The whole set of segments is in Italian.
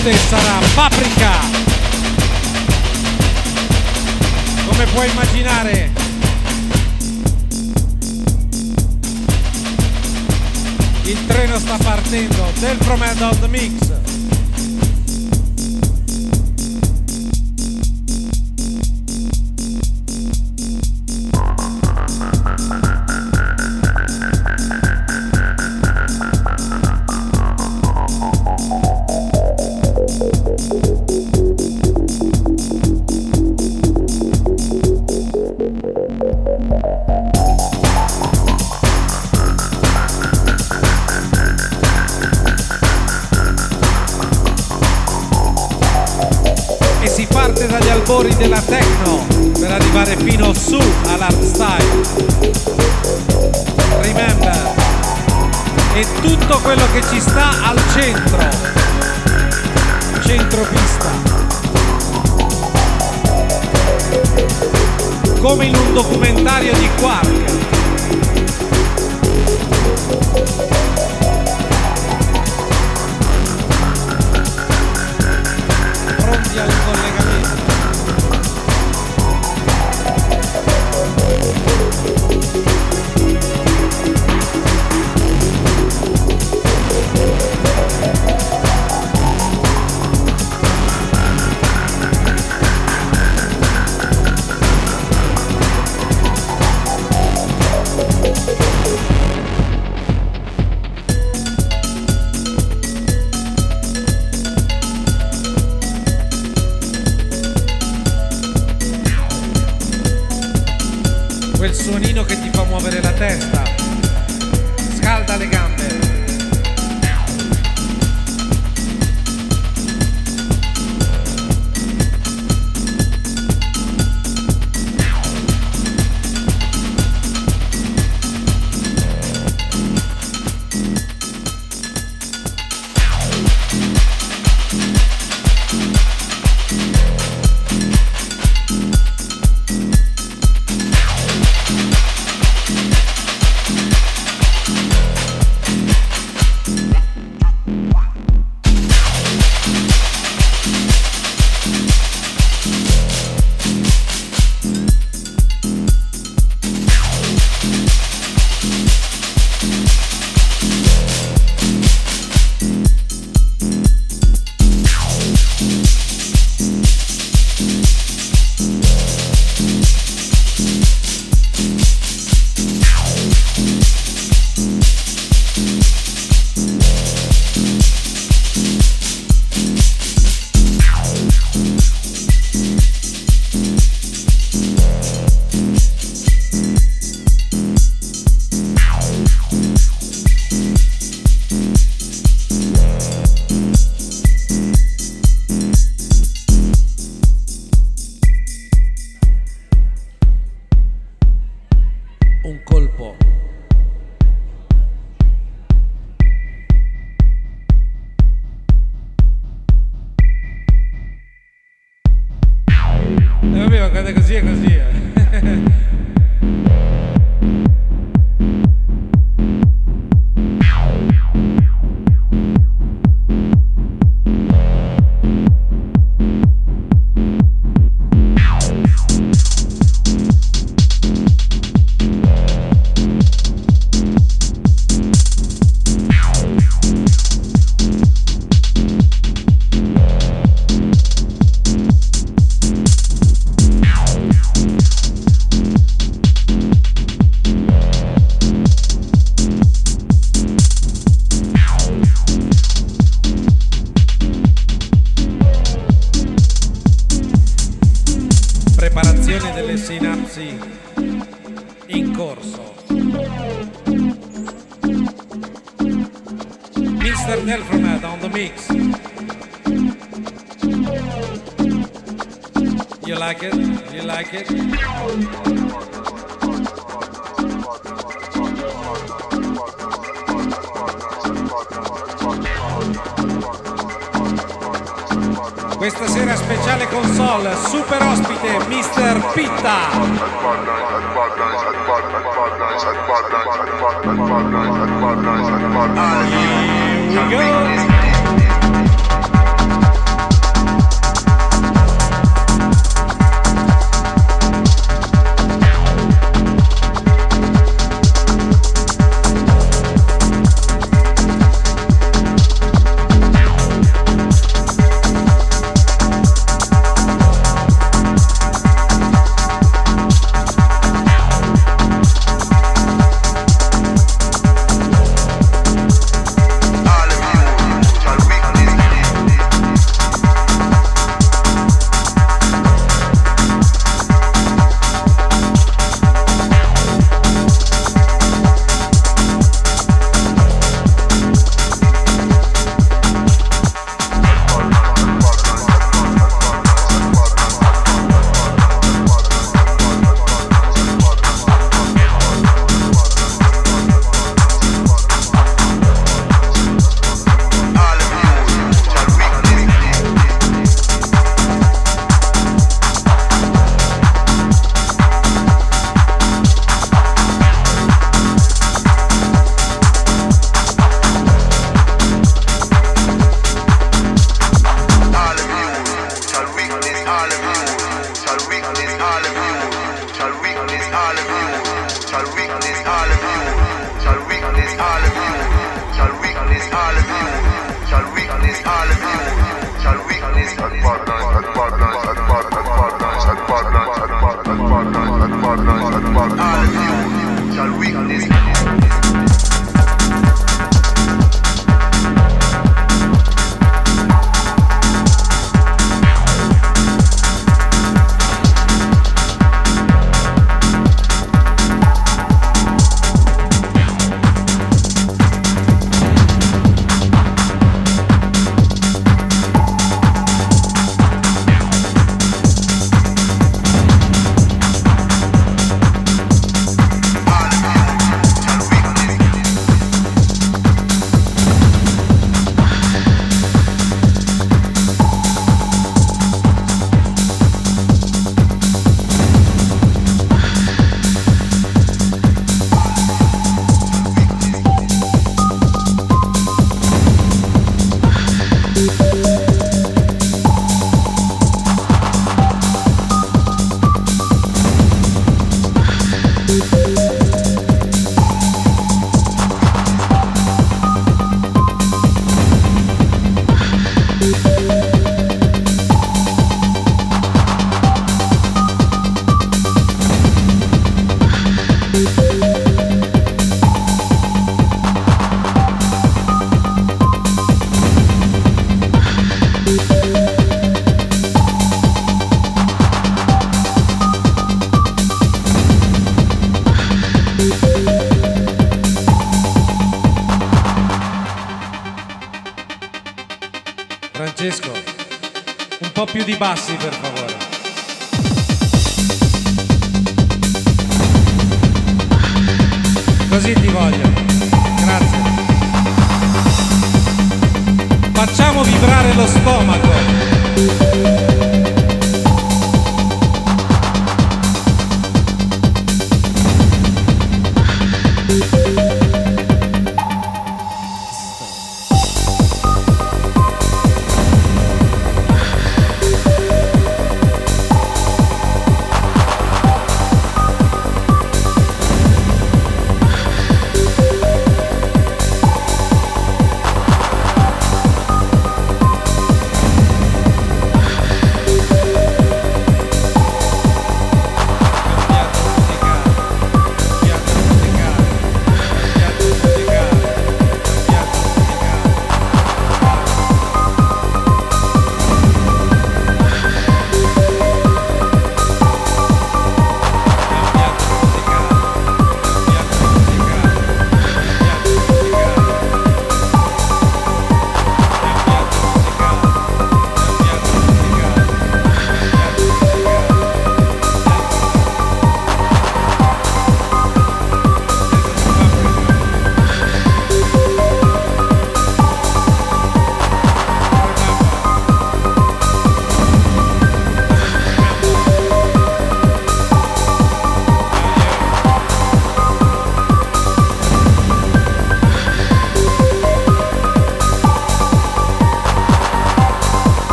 forte sarà Paprika. Come puoi immaginare? Il treno sta partendo del Promenade Mix. ti fa muovere la testa, scalda le gambe.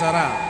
C'è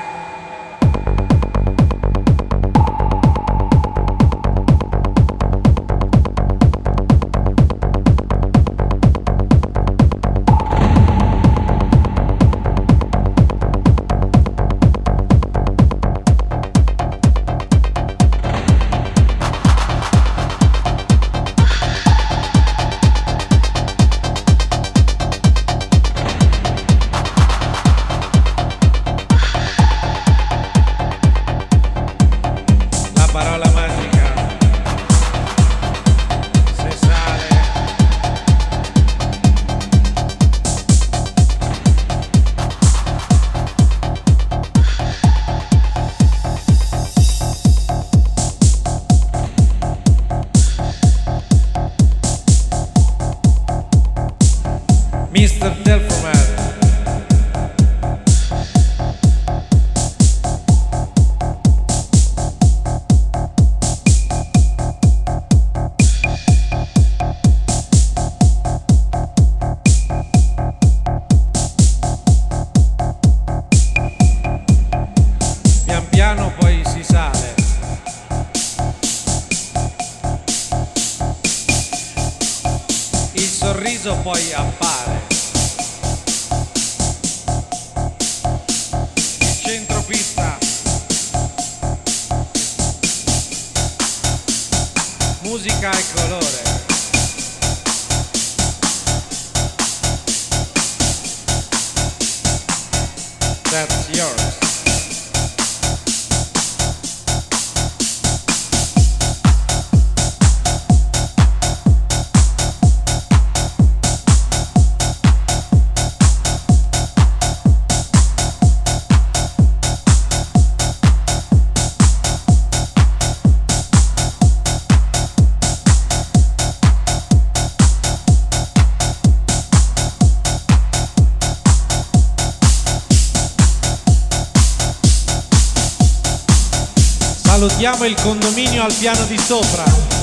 Salutiamo il condominio al piano di sopra.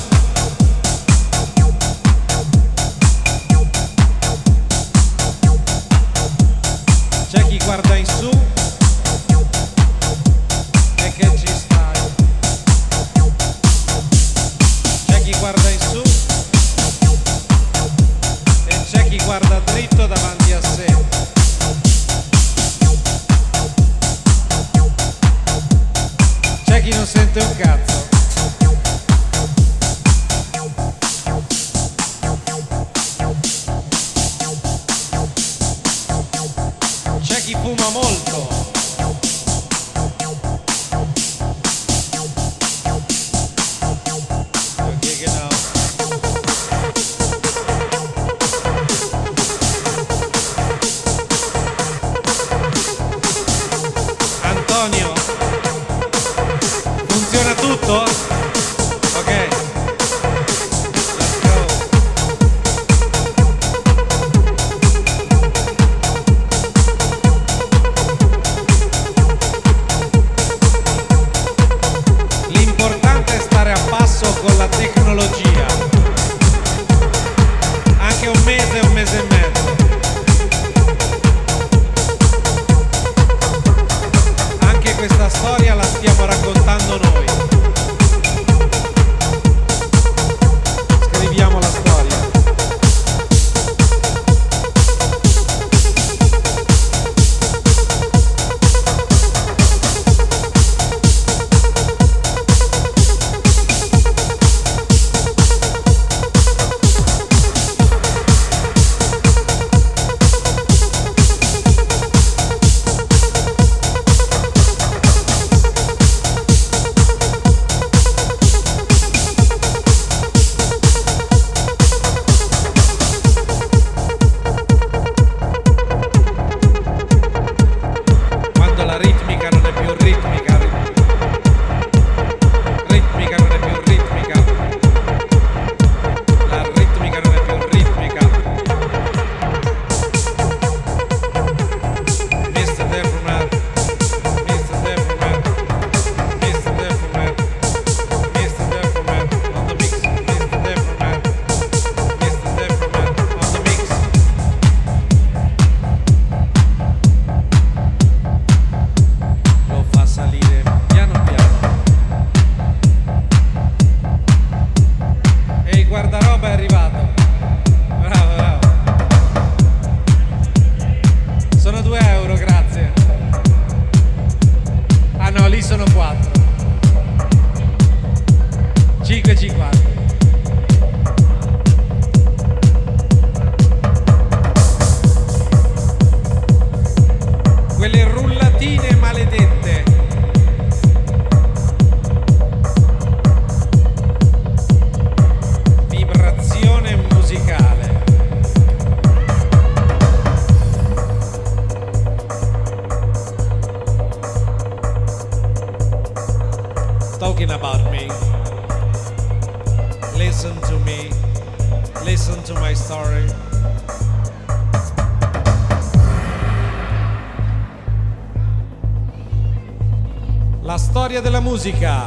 música.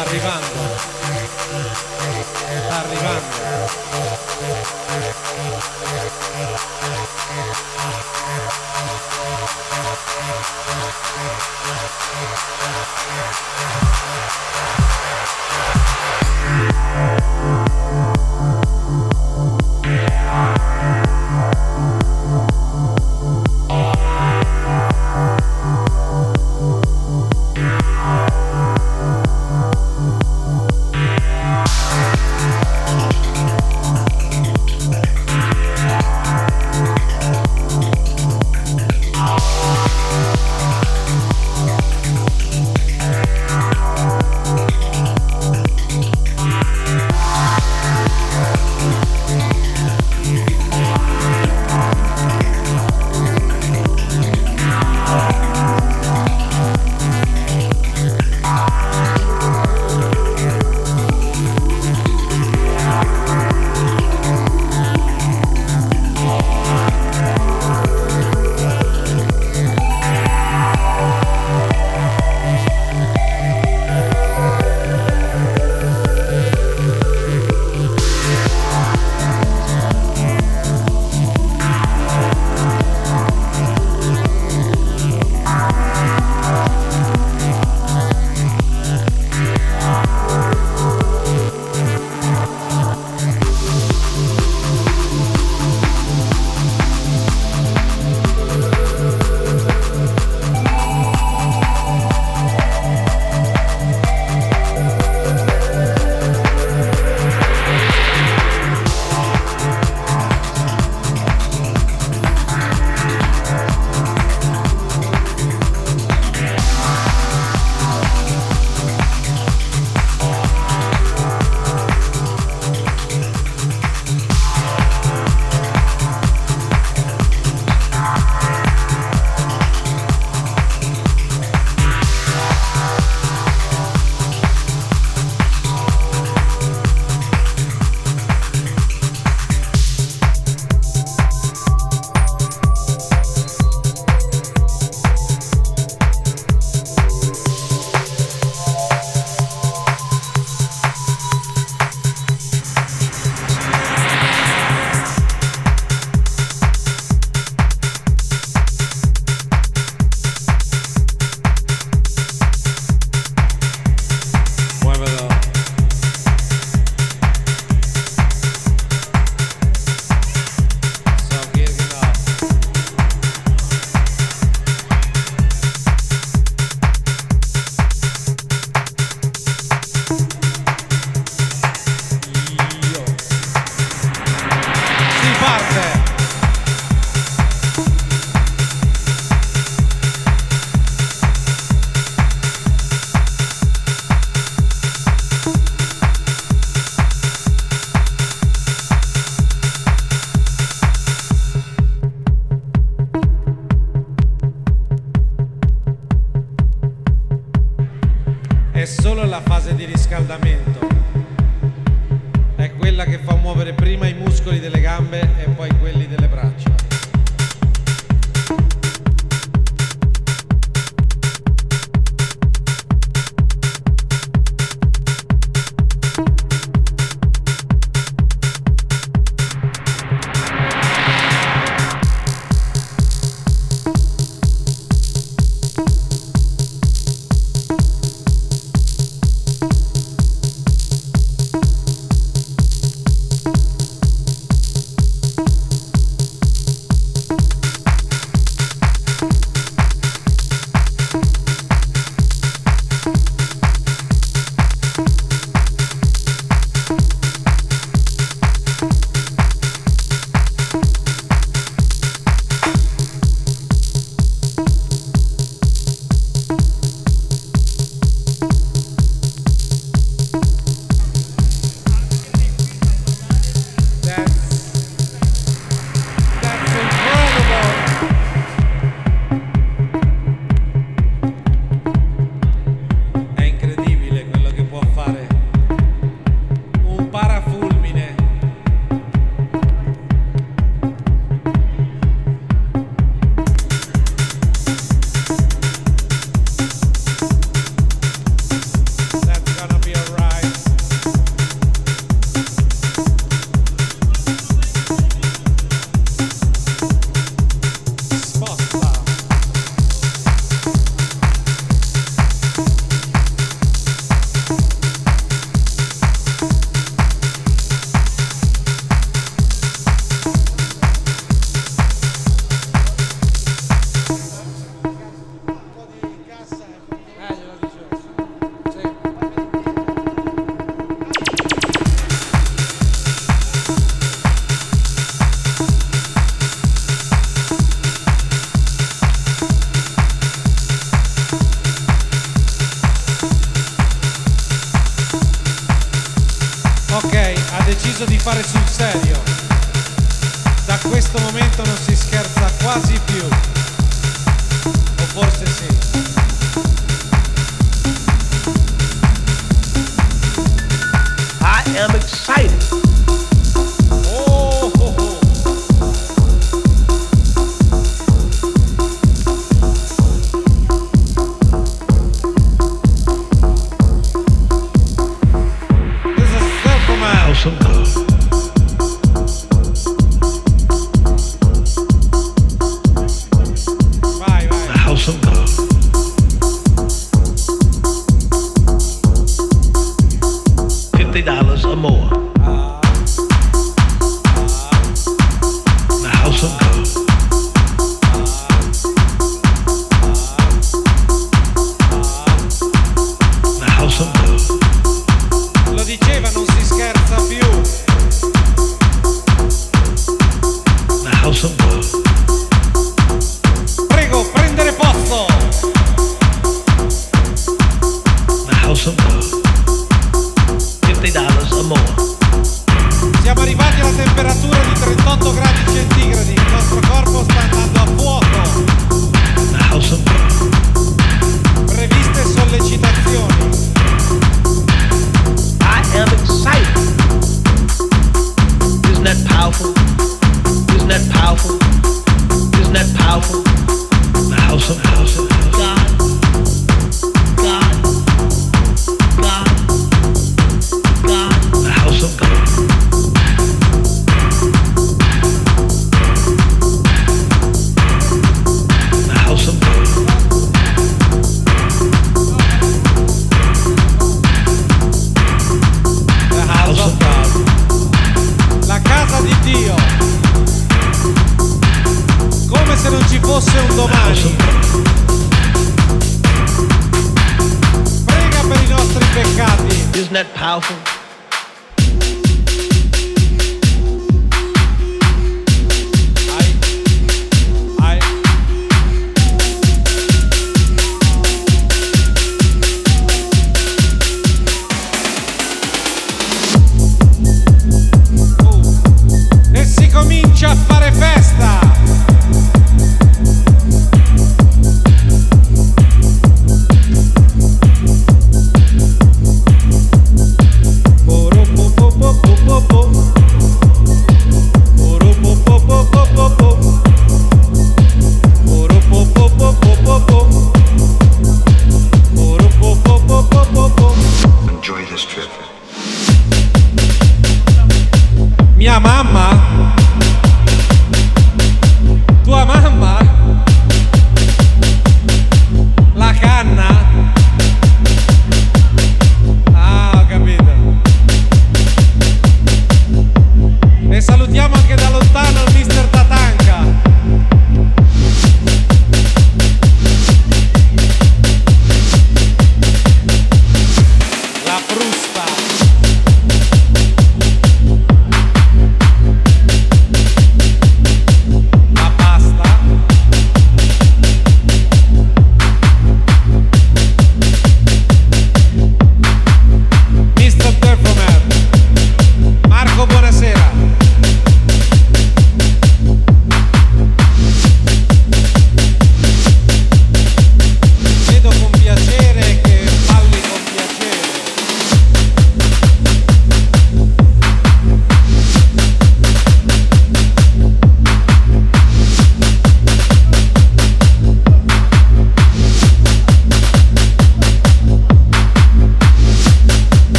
Arrivando.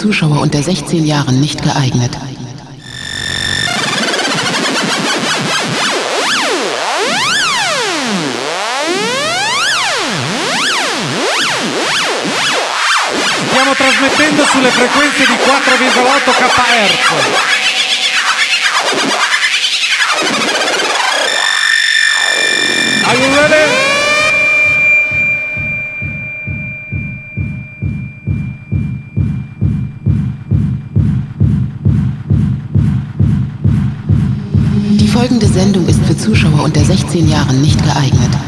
Zuschauer unter 16 Jahren nicht geeignet. Stiamo trasmettendo sulle frequenze di 4,8 kHz. Are you ready? und der 16 Jahren nicht geeignet.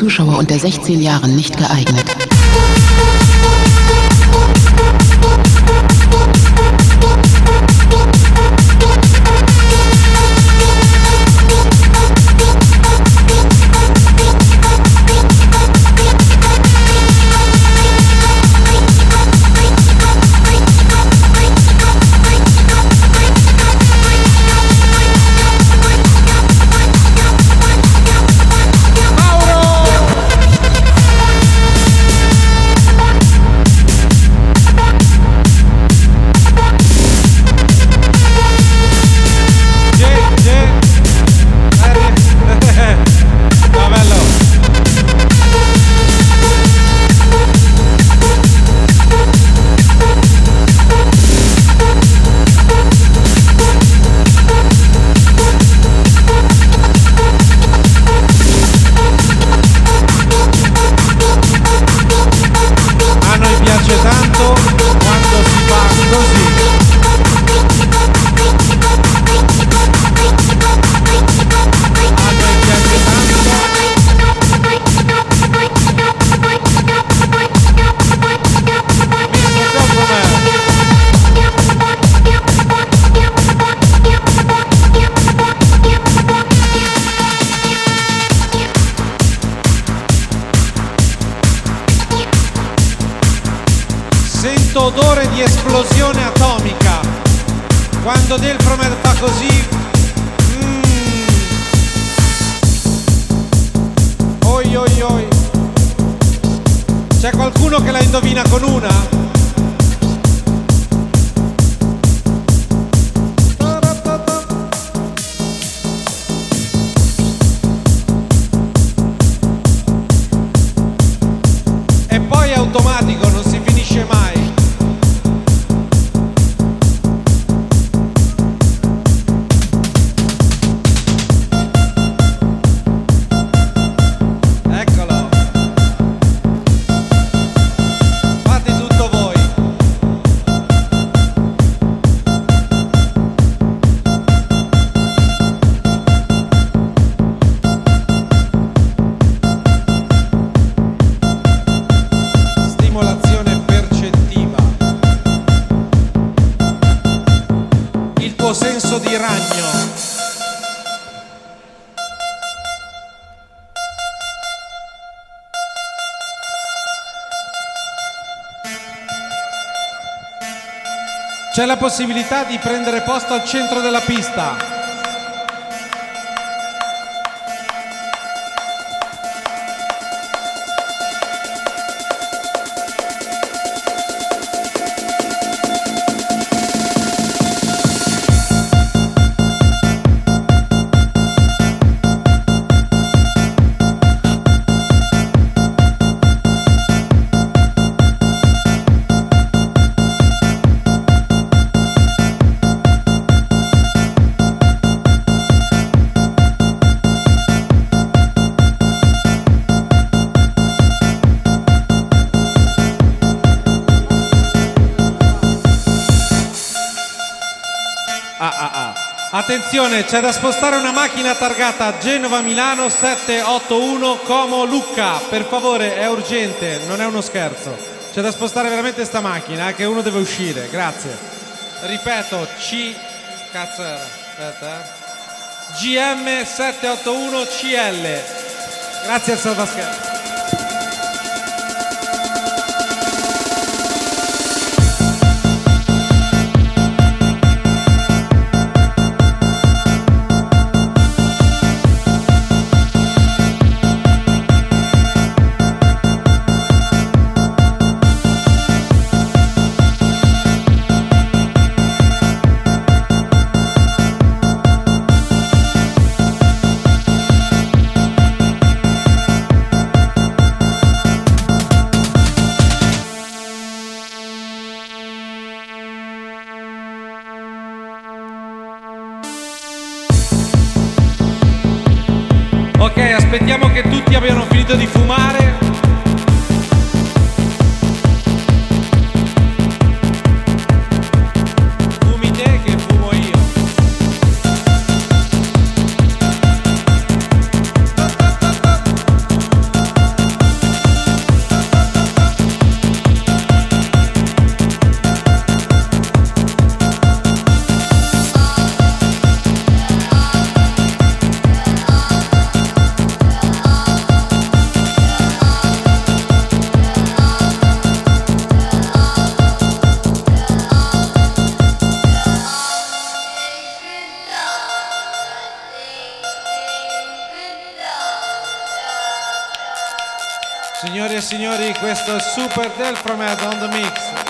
Zuschauer unter 16 Jahren nicht geeignet. corazón. Di ragno. C'è la possibilità di prendere posto al centro della pista. C'è da spostare una macchina targata Genova-Milano 781 Como Lucca. Per favore, è urgente, non è uno scherzo. C'è da spostare veramente sta macchina, eh, che uno deve uscire. Grazie. Ripeto, C... Cazzo era? Aspetta, eh. GM 781 CL. Grazie al salvaschermo. Tutti abbiano finito di fumare. Questo Super Delframed on the mix.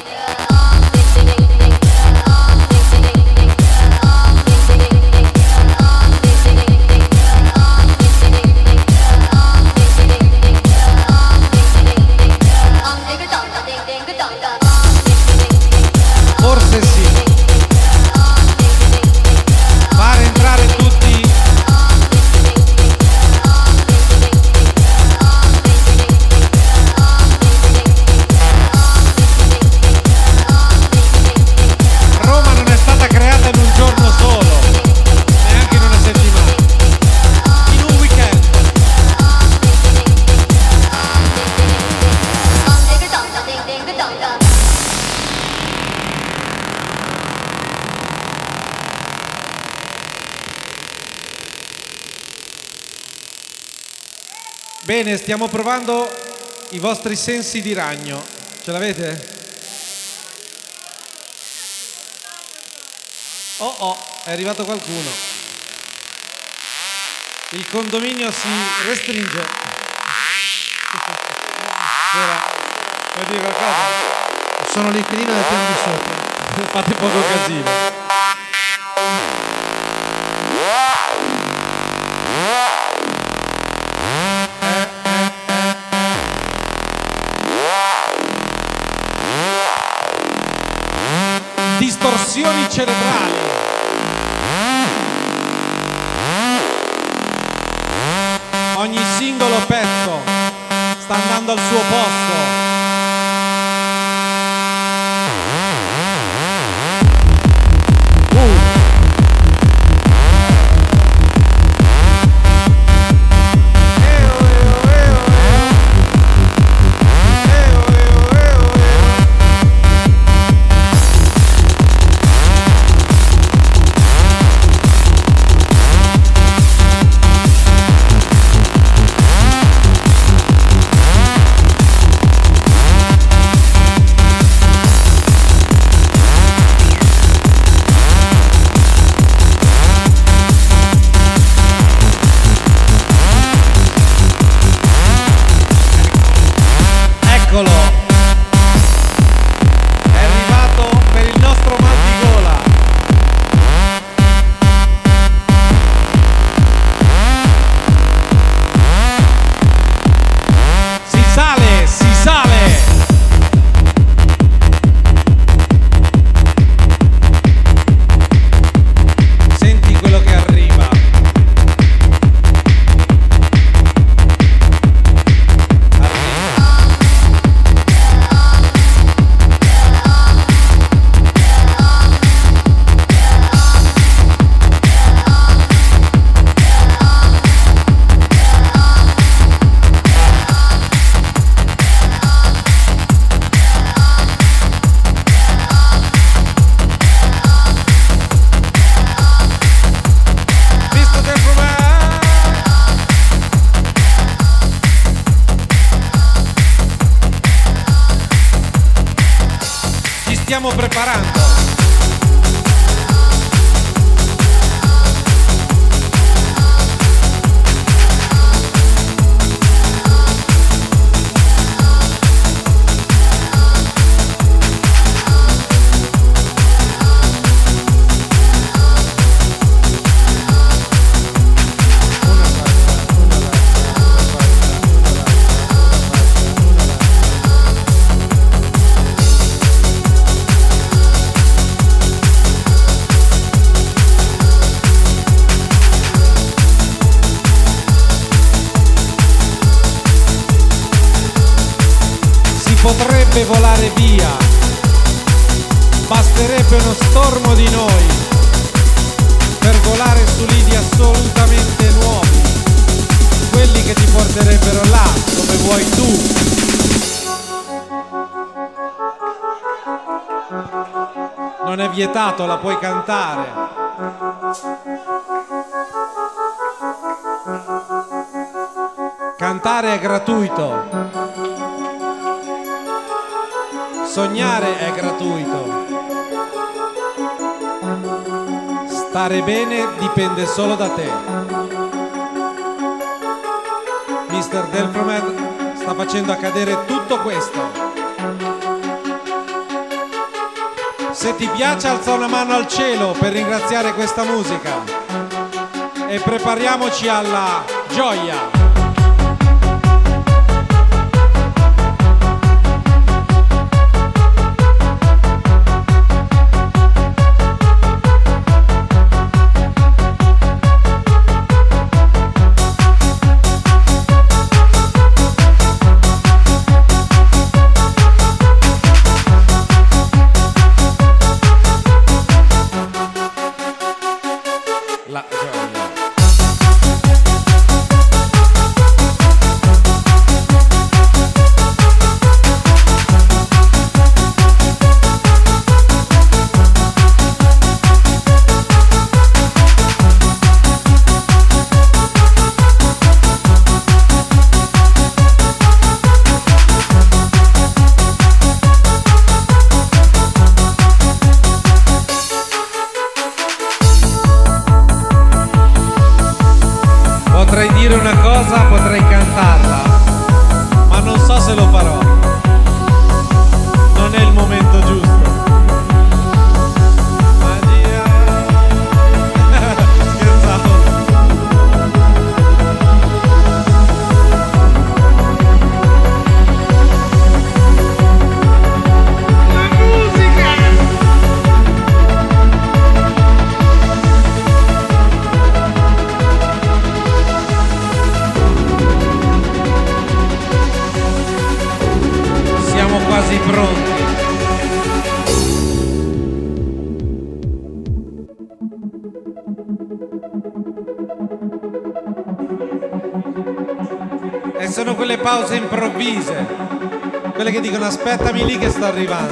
Bene, stiamo provando i vostri sensi di ragno. Ce l'avete? Oh oh, è arrivato qualcuno. Il condominio si restringe. Ora, vuoi dire qualcosa? Sono l'inquilino del piano di sopra. Fate poco casino. Distorsioni cerebrali. Ogni singolo pezzo sta andando al suo posto. È gratuito. Sognare è gratuito. Stare bene dipende solo da te. Mr. Delfromed sta facendo accadere tutto questo. Se ti piace alza una mano al cielo per ringraziare questa musica. E prepariamoci alla gioia. Aspettami lì che sto arrivando.